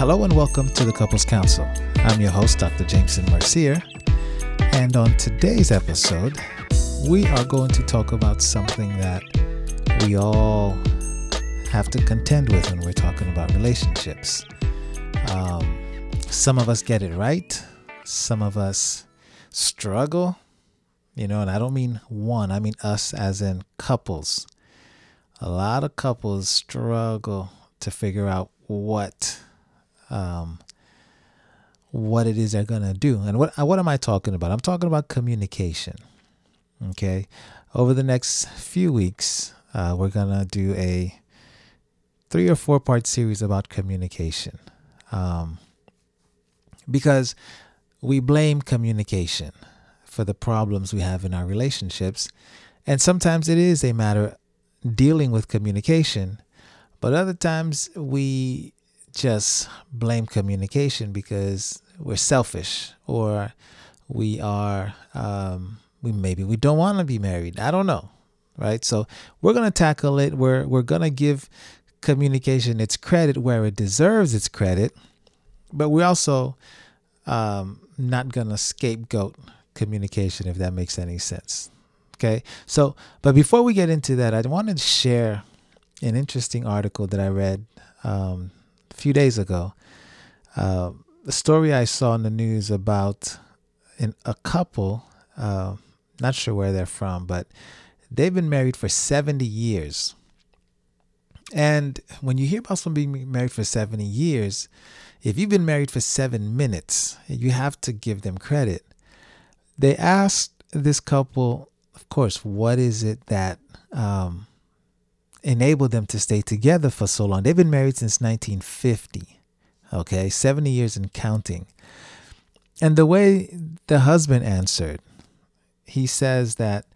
Hello and welcome to the Couples Counsel. I'm your host, Dr. Jameson Mercier, and on today's episode, we are going to talk about something that we all have to contend with when we're talking about relationships. Um, some of us get it right, some of us struggle, you know, and I don't mean one, I mean us as in couples. A lot of couples struggle to figure out what um, what it is they're gonna do. And what what am I talking about? I'm talking about communication. Okay, over the next few weeks, uh, we're gonna do a three or four part series about communication, um, because we blame communication for the problems we have in our relationships, and sometimes it is a matter dealing with communication, but other times we just blame communication because we're selfish or we are um, we maybe we don't want to be married. I don't know, right? So we're gonna tackle it. We're we're gonna give communication its credit where it deserves its credit, but we're also um, not gonna scapegoat communication if that makes any sense. Okay, so but before we get into that, I wanted to share an interesting article that I read um, few days ago, uh, the story I saw in the news about in a couple, uh, not sure where they're from, but they've been married for 70 years. And when you hear about someone being married for 70 years, if you've been married for seven minutes, you have to give them credit. They asked this couple, of course, what is it that um, enabled them to stay together for so long. They've been married since 1950, okay, 70 years and counting. And the way the husband answered, he says that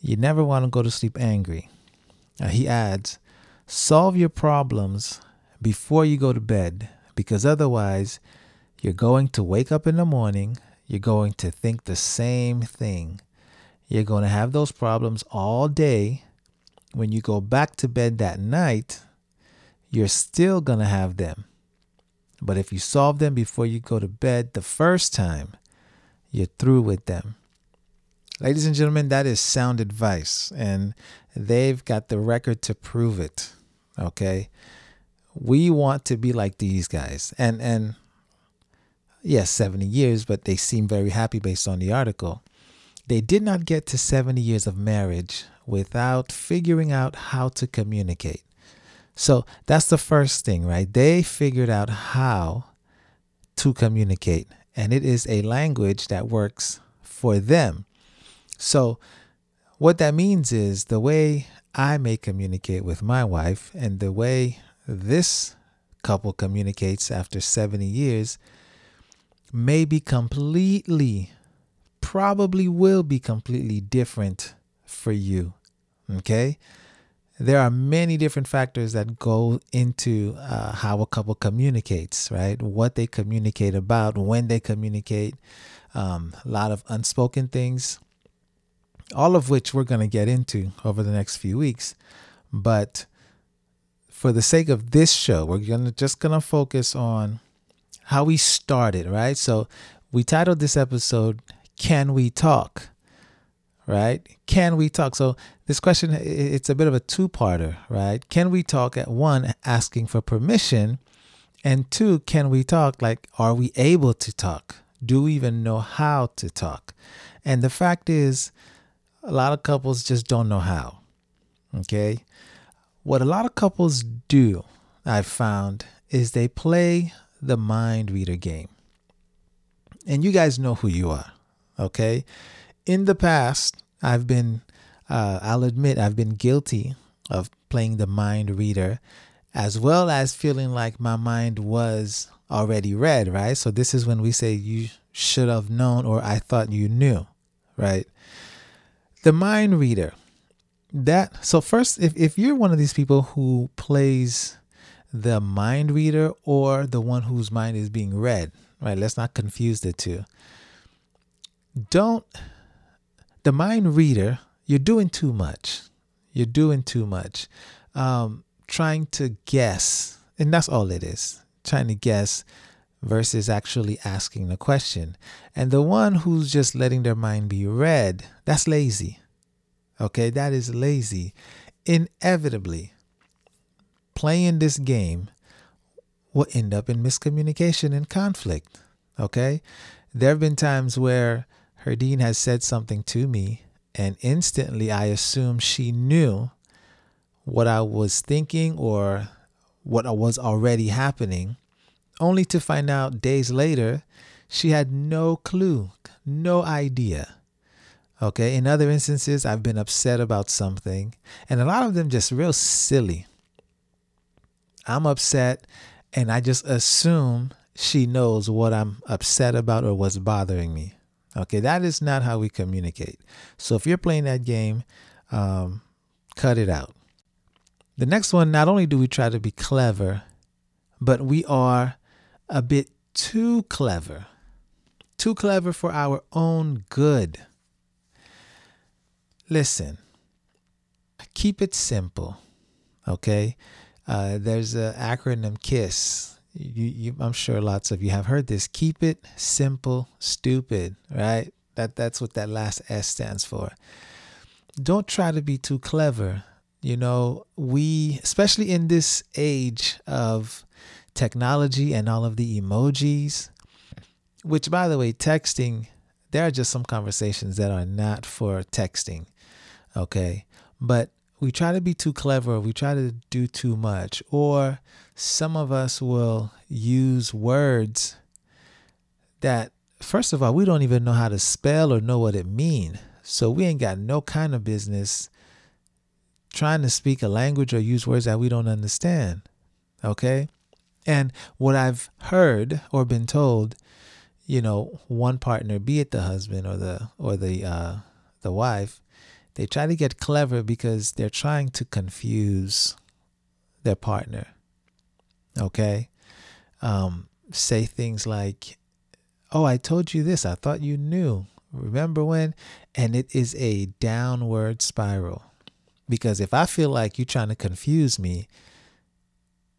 you never want to go to sleep angry. Uh, he adds, solve your problems before you go to bed because otherwise you're going to wake up in the morning, you're going to think the same thing. You're going to have those problems all day when you go back to bed that night, you're still going to have them. But if you solve them before you go to bed the first time, you're through with them. Ladies and gentlemen, that is sound advice, and they've got the record to prove it. Okay? We want to be like these guys. And and yes, 70 years, but they seem very happy based on the article. They did not get to 70 years of marriage without figuring out how to communicate. So that's the first thing, right? They figured out how to communicate, and it is a language that works for them. So, what that means is the way I may communicate with my wife and the way this couple communicates after 70 years may be completely, probably will be completely different for you. Okay? There are many different factors that go into uh, how a couple communicates, right? What they communicate about, when they communicate, um, a lot of unspoken things, all of which we're going to get into over the next few weeks. But for the sake of this show, we're gonna just gonna focus on how we started, right? So we titled this episode "Can We Talk?" Right? Can we talk? So this question, it's a bit of a two-parter, right? Can we talk at one, asking for permission, and two, can we talk? Like, are we able to talk? Do we even know how to talk? And the fact is, a lot of couples just don't know how. Okay. What a lot of couples do, I've found, is they play the mind reader game. And you guys know who you are. Okay in the past, I've been uh, I'll admit I've been guilty of playing the mind reader, as well as feeling like my mind was already read, right? So this is when we say you should have known or I thought you knew, right? The mind reader. That so first if, if you're one of these people who plays the mind reader or the one whose mind is being read, right? Let's not confuse the two. Don't the mind reader, you're doing too much. You're doing too much. Um, trying to guess, and that's all it is. Trying to guess versus actually asking the question. And the one who's just letting their mind be read, that's lazy. Okay, that is lazy. Inevitably, playing this game will end up in miscommunication and conflict. Okay, there have been times where Herdyne has said something to me, and instantly I assume she knew what I was thinking or what was already happening only to find out days later she had no clue, no idea. Okay, in other instances, I've been upset about something, and a lot of them just real silly. I'm upset, and I just assume she knows what I'm upset about or what's bothering me. Okay, that is not how we communicate. So if you're playing that game, um, cut it out. The next one, not only do we try to be clever, but we are a bit too clever, too clever for our own good. Listen, keep it simple, okay? Uh, there's an acronym KISS. You, you, I'm sure lots of you have heard this. Keep it simple, stupid, right? That that's what that last S stands for. Don't try to be too clever. You know, we, especially in this age of technology and all of the emojis, which, by the way, texting, there are just some conversations that are not for texting. Okay. But we try to be too clever, we try to do too much, or some of us will use words that, first of all, we don't even know how to spell or know what it means. So we ain't got no kind of business trying to speak a language or use words that we don't understand. Okay? And what I've heard or been told, you know, one partner, be it the husband or the or the uh, the wife, they try to get clever because they're trying to confuse their partner. Okay, um, say things like, "Oh, I told you this. I thought you knew. Remember when?" And it is a downward spiral because if I feel like you're trying to confuse me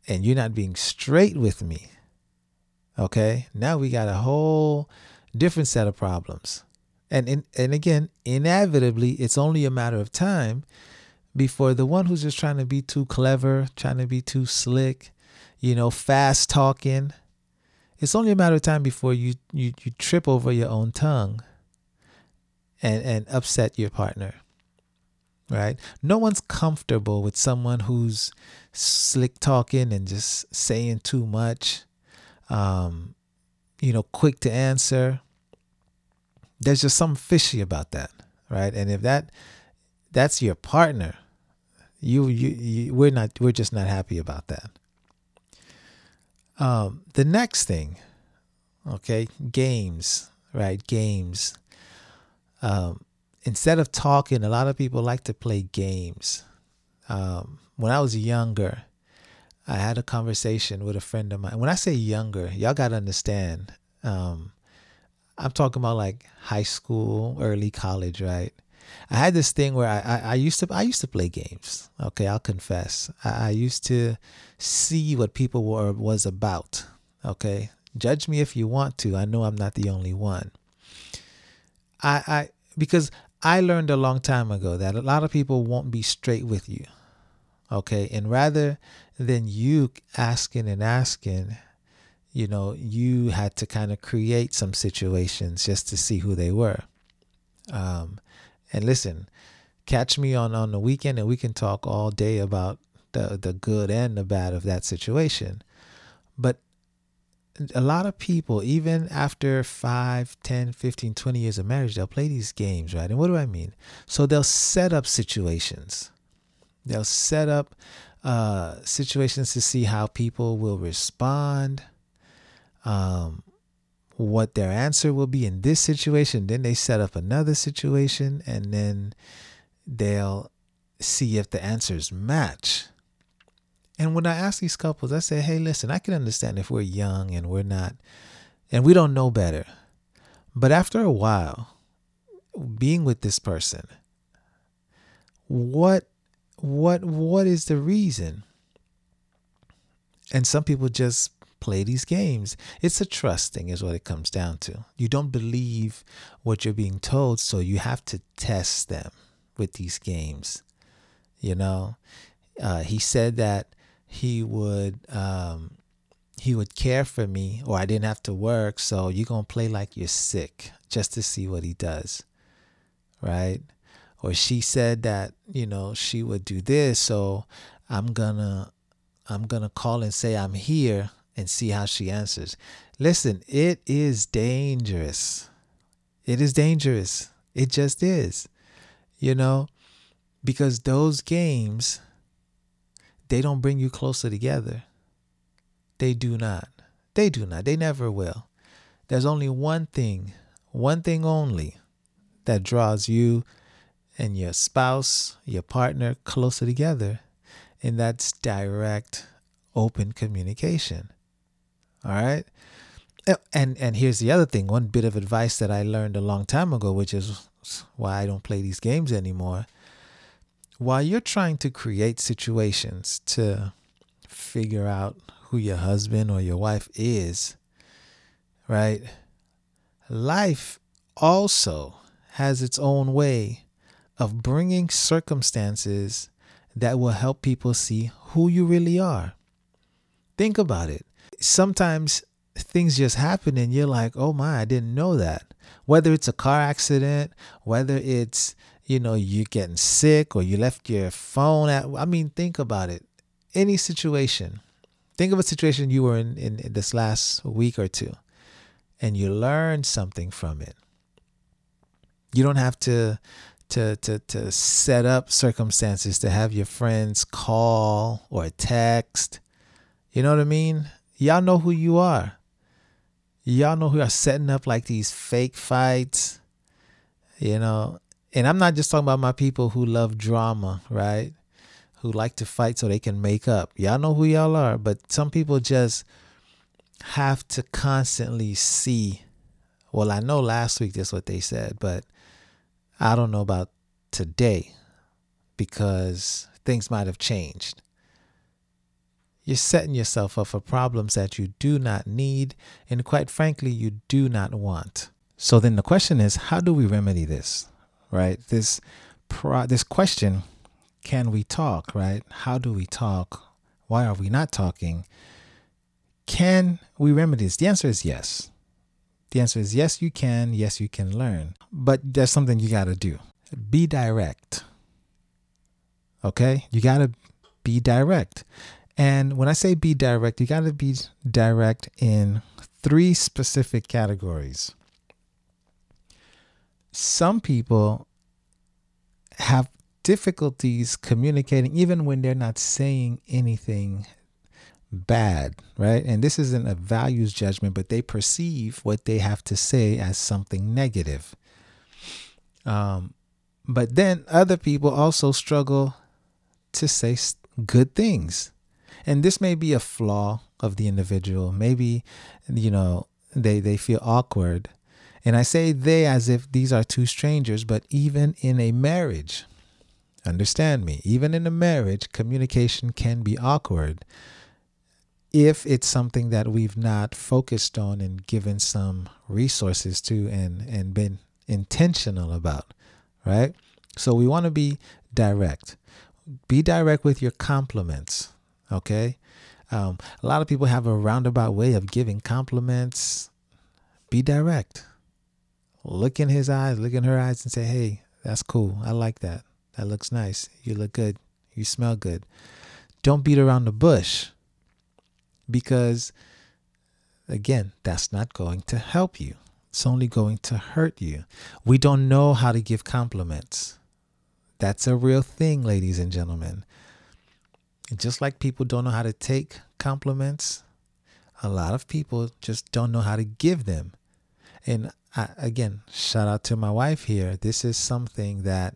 and you're not being straight with me, okay, now we got a whole different set of problems. And in, and again, inevitably, it's only a matter of time before the one who's just trying to be too clever, trying to be too slick, you know, fast talking, it's only a matter of time before you you, you trip over your own tongue and, and upset your partner. Right? No one's comfortable with someone who's slick talking and just saying too much, um, you know, quick to answer. There's just something fishy about that, right? And if that that's your partner, you, you, you we're not we're just not happy about that. Um, the next thing, okay, games, right? Games. Um, instead of talking, a lot of people like to play games. Um, when I was younger, I had a conversation with a friend of mine. When I say younger, y'all got to understand. Um, I'm talking about like high school, early college, right? I had this thing where I, I, I, used to I used to play games. Okay, I'll confess. I, I used to see what people were was about. Okay, judge me if you want to. I know I'm not the only one. I I because I learned a long time ago that a lot of people won't be straight with you. Okay. And rather than you asking and asking, you know, you had to kind of create some situations just to see who they were. Um, and listen, catch me on on the weekend and we can talk all day about the the good and the bad of that situation. But a lot of people, even after 5, 10, 15, 20 years of marriage, they'll play these games, right? And what do I mean? So they'll set up situations. They'll set up uh, situations to see how people will respond, um, what their answer will be in this situation. Then they set up another situation, and then they'll see if the answers match. And when I ask these couples, I say, hey, listen, I can understand if we're young and we're not, and we don't know better. But after a while, being with this person, what what what is the reason? And some people just play these games. It's a trust thing, is what it comes down to. You don't believe what you're being told, so you have to test them with these games. You know, uh, he said that he would um, he would care for me or I didn't have to work, so you're gonna play like you're sick just to see what he does. Right? Or she said that, you know, she would do this, so I'm gonna I'm gonna call and say I'm here and see how she answers. Listen, it is dangerous. It is dangerous. It just is. You know, because those games they don't bring you closer together. They do not. They do not. They never will. There's only one thing, one thing only, that draws you and your spouse, your partner closer together, and that's direct, open communication. All right? And and here's the other thing, one bit of advice that I learned a long time ago, which is why I don't play these games anymore while you're trying to create situations to figure out who your husband or your wife is, right? Life also has its own way of bringing circumstances that will help people see who you really are. Think about it. Sometimes things just happen and you're like, oh my, I didn't know that. Whether it's a car accident, whether it's you know, you're getting sick or you left your phone at. I mean, think about it. Any situation. Think of a situation you were in, in, in this last week or two and you learned something from it. You don't have to to to to set up circumstances to have your friends call or text. You know what I mean? Y'all know who you are. Y'all know who are setting up like these fake fights. You know, and I'm not just talking about my people who love drama, right? Who like to fight so they can make up. Y'all know who y'all are, but some people just have to constantly see. Well, I know last week that's what they said, but I don't know about today because things might have changed. You're setting yourself up for problems that you do not need and, quite frankly, you do not want. So then the question is how do we remedy this? right? This pro- this question, can we talk, right? How do we talk? Why are we not talking? Can we remedy this? The answer is yes. The answer is yes, you can. Yes, you can learn. But there's something you got to do. Be direct. Okay? You got to be direct. And when I say be direct, you got to be direct in three specific categories some people have difficulties communicating even when they're not saying anything bad, right? And this isn't a values judgment, but they perceive what they have to say as something negative. Um, but then other people also struggle to say good things. And this may be a flaw of the individual. Maybe, you know, they, they feel awkward and I say they as if these are two strangers, but even in a marriage, understand me, even in a marriage, communication can be awkward if it's something that we've not focused on and given some resources to and, and been intentional about, right? So we want to be direct. Be direct with your compliments, okay? Um, a lot of people have a roundabout way of giving compliments. Be direct look in his eyes, look in her eyes, and say, hey, that's cool. I like that. That looks nice. You look good. You smell good. Don't beat around the bush because again, that's not going to help you. It's only going to hurt you. We don't know how to give compliments. That's a real thing, ladies and gentlemen. Just like people don't know how to take compliments, a lot of people just don't know how to give them. And I, again, shout out to my wife here. This is something that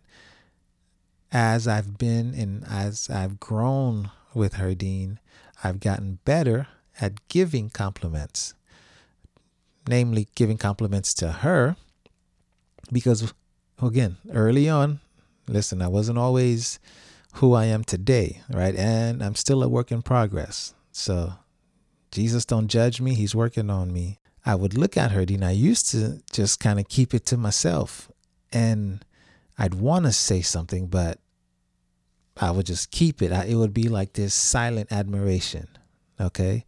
as I've been and as I've grown with Herdyne, I've gotten better at giving compliments, namely giving compliments to her. Because, again, early on, listen, I wasn't always who I am today, right? And I'm still a work in progress. So, Jesus don't judge me, He's working on me. I would look at Herdyne. I used to just kind of keep it to myself. And I'd want to say something, but I would just keep it. I, it would be like this silent admiration. Okay.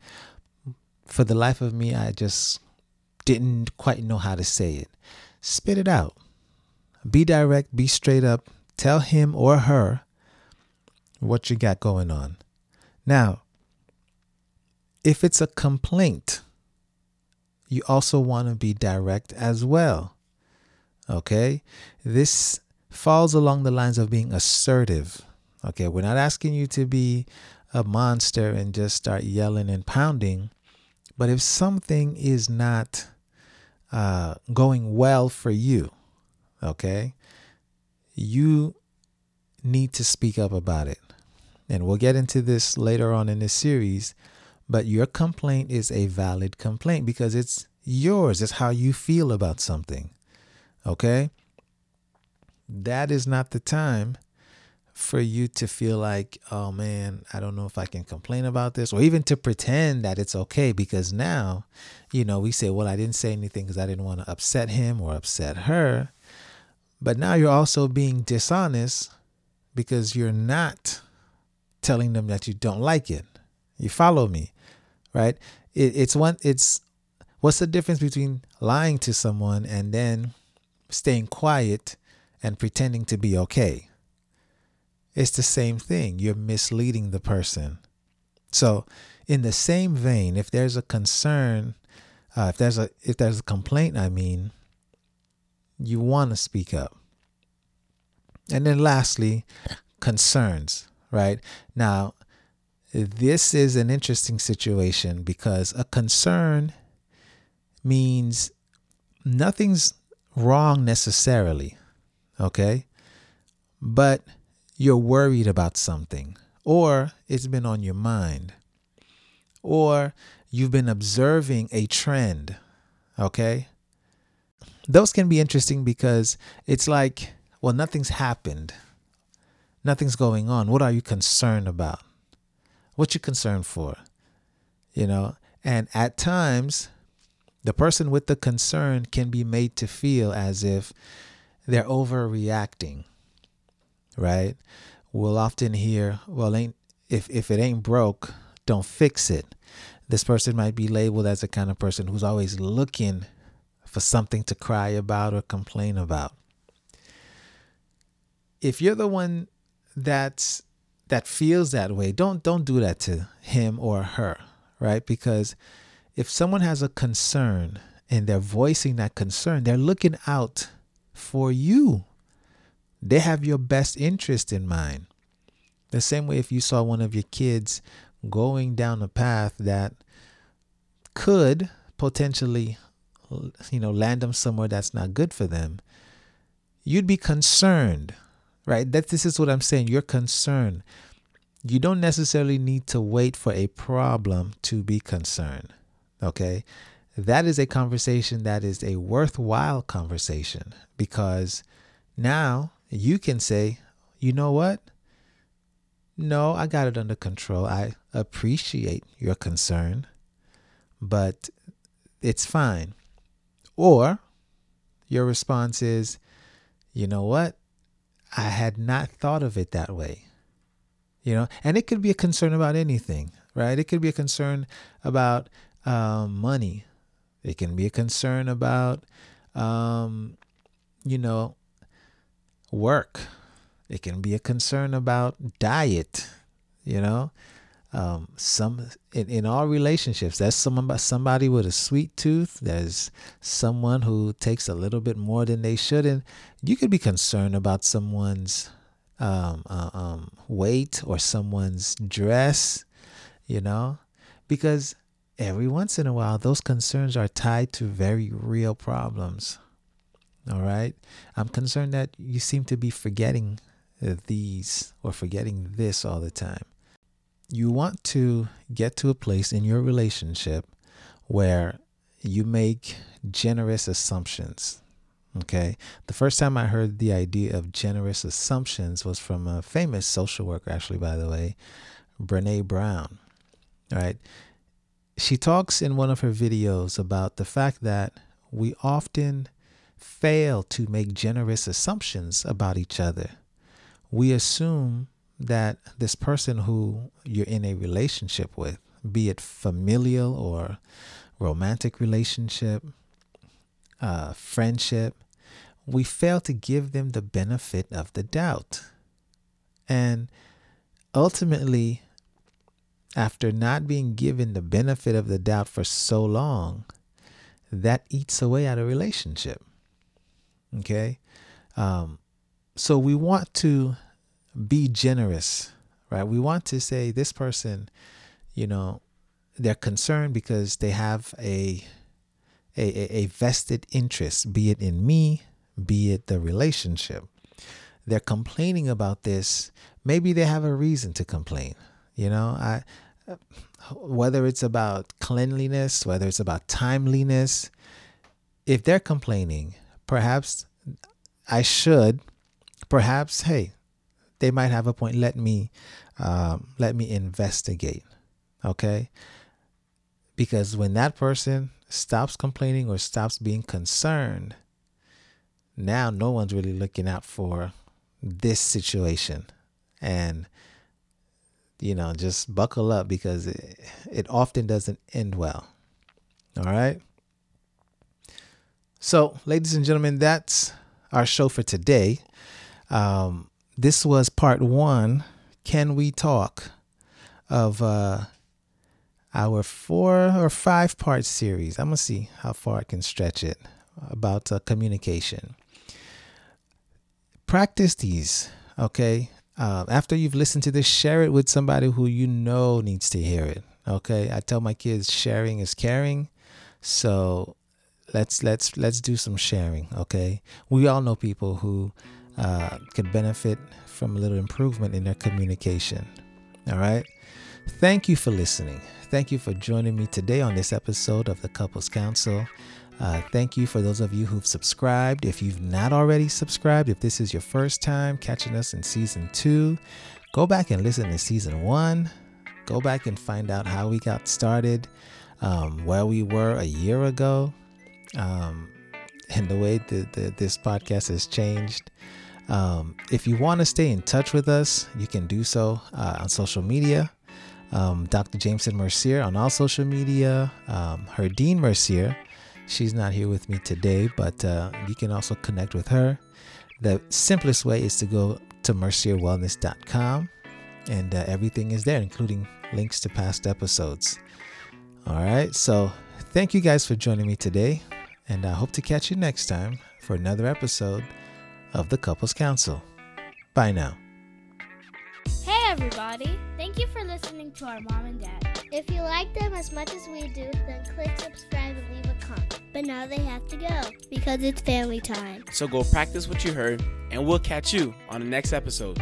For the life of me, I just didn't quite know how to say it. Spit it out. Be direct, be straight up. Tell him or her what you got going on. Now, if it's a complaint, you also want to be direct as well. Okay? This falls along the lines of being assertive. Okay, we're not asking you to be a monster and just start yelling and pounding. But if something is not uh, going well for you, okay, you need to speak up about it. And we'll get into this later on in this series. But your complaint is a valid complaint because it's yours. It's how you feel about something. Okay? That is not the time for you to feel like, oh man, I don't know if I can complain about this, or even to pretend that it's okay because now, you know, we say, well, I didn't say anything because I didn't want to upset him or upset her. But now you're also being dishonest because you're not telling them that you don't like it. You follow me, right? It, it's one, it's what's the difference between lying to someone and then staying quiet and pretending to be okay? It's the same thing. You're misleading the person. So, in the same vein, if there's a concern, uh, if there's a if there's a complaint, I mean, you want to speak up. And then lastly, concerns, right? Now, this is an interesting situation because a concern means nothing's wrong necessarily, okay? But you're worried about something, or it's been on your mind, or you've been observing a trend. Okay. Those can be interesting because it's like, well, nothing's happened. Nothing's going on. What are you concerned about? What you concerned for? You know, and at times the person with the concern can be made to feel as if they're overreacting right? We'll often hear, well, ain't if if it ain't broke, don't fix it. This person might be labeled as the kind of person who's always looking for something to cry about or complain about. If you're the one that's that feels that way, don't don't do that to him or her, right? Because if someone has a concern and they're voicing that concern, they're looking out for you they have your best interest in mind. The same way if you saw one of your kids going down a path that could potentially you know land them somewhere that's not good for them, you'd be concerned, right? That this is what I'm saying, Your concern. You don't necessarily need to wait for a problem to be concerned. Okay? That is a conversation that is a worthwhile conversation because now you can say, you know what? No, I got it under control. I appreciate your concern, but it's fine. Or your response is, you know what? I had not thought of it that way. You know, and it could be a concern about anything, right? It could be a concern about um, money. It can be a concern about, um, you know, work. It can be a concern about diet, you know. Um, some in, in all relationships that's someone somebody with a sweet tooth there's someone who takes a little bit more than they should. And you could be concerned about someone's um, uh, um, weight or someone's dress you know because every once in a while those concerns are tied to very real problems. All right? I'm concerned that you seem to be forgetting these or forgetting this all the time you want to get to a place in your relationship where you make generous assumptions. Okay. The first time I heard the idea of generous assumptions was from a famous social worker, actually, by the way, Brene Brown. Right. She talks in one of her videos about the fact that we often fail to make generous assumptions about each other. We assume that this person who you're in a relationship with, be it familial or romantic relationship, uh, friendship, we fail to give them the benefit of the doubt. And ultimately, after not being given the benefit of the doubt for so long, that eats away at a relationship. Okay? Um, so we want to be generous, right? We want to say this person, you know, they're concerned because they have a a, a vested interest, be it in me, be it the relationship. They're complaining about this. Maybe they have a reason to complain. You know, I whether it's about cleanliness, whether it's about timeliness, if they're complaining, perhaps I should, perhaps, hey, they might have a point. Let me um, let me investigate. Okay. Because when that person stops complaining or stops being concerned, now no one's really looking out for this situation. And, you know, just buckle up because it, it often doesn't end well. All right. So, ladies and gentlemen, that's our show for today. Um, this was part one. Can we talk of uh, our four or five part series? I'm gonna see how far I can stretch it about uh, communication. Practice these, okay? Uh, after you've listened to this, share it with somebody who you know needs to hear it. Okay, I tell my kids sharing is caring, so let's let's let's do some sharing. Okay, we all know people who uh, could benefit from a little improvement in their communication. All right. Thank you for listening. Thank you for joining me today on this episode of the Couples Counsel. Uh, thank you for those of you who've subscribed. If you've not already subscribed, if this is your first time catching us in season two, go back and listen to season one. Go back and find out how we got started, um, where we were a year ago, um, and the way that this podcast has changed. Um, if you want to stay in touch with us, you can do so uh, on social media. Um, Dr. Jameson Mercier on all social media. Um, dean Mercier, she's not here with me today, but uh, you can also connect with her. The simplest way is to go to mercierwellness.com, and uh, everything is there, including links to past episodes. All right, so thank you guys for joining me today, and I hope to catch you next time for another episode of the Couples Counsel. Bye now. Hey, everybody. Thank you for listening to our mom and dad. If you like them as much as we do, then click subscribe and leave a comment. But now they have to go because it's family time. So go practice what you heard, and we'll catch you on the next episode.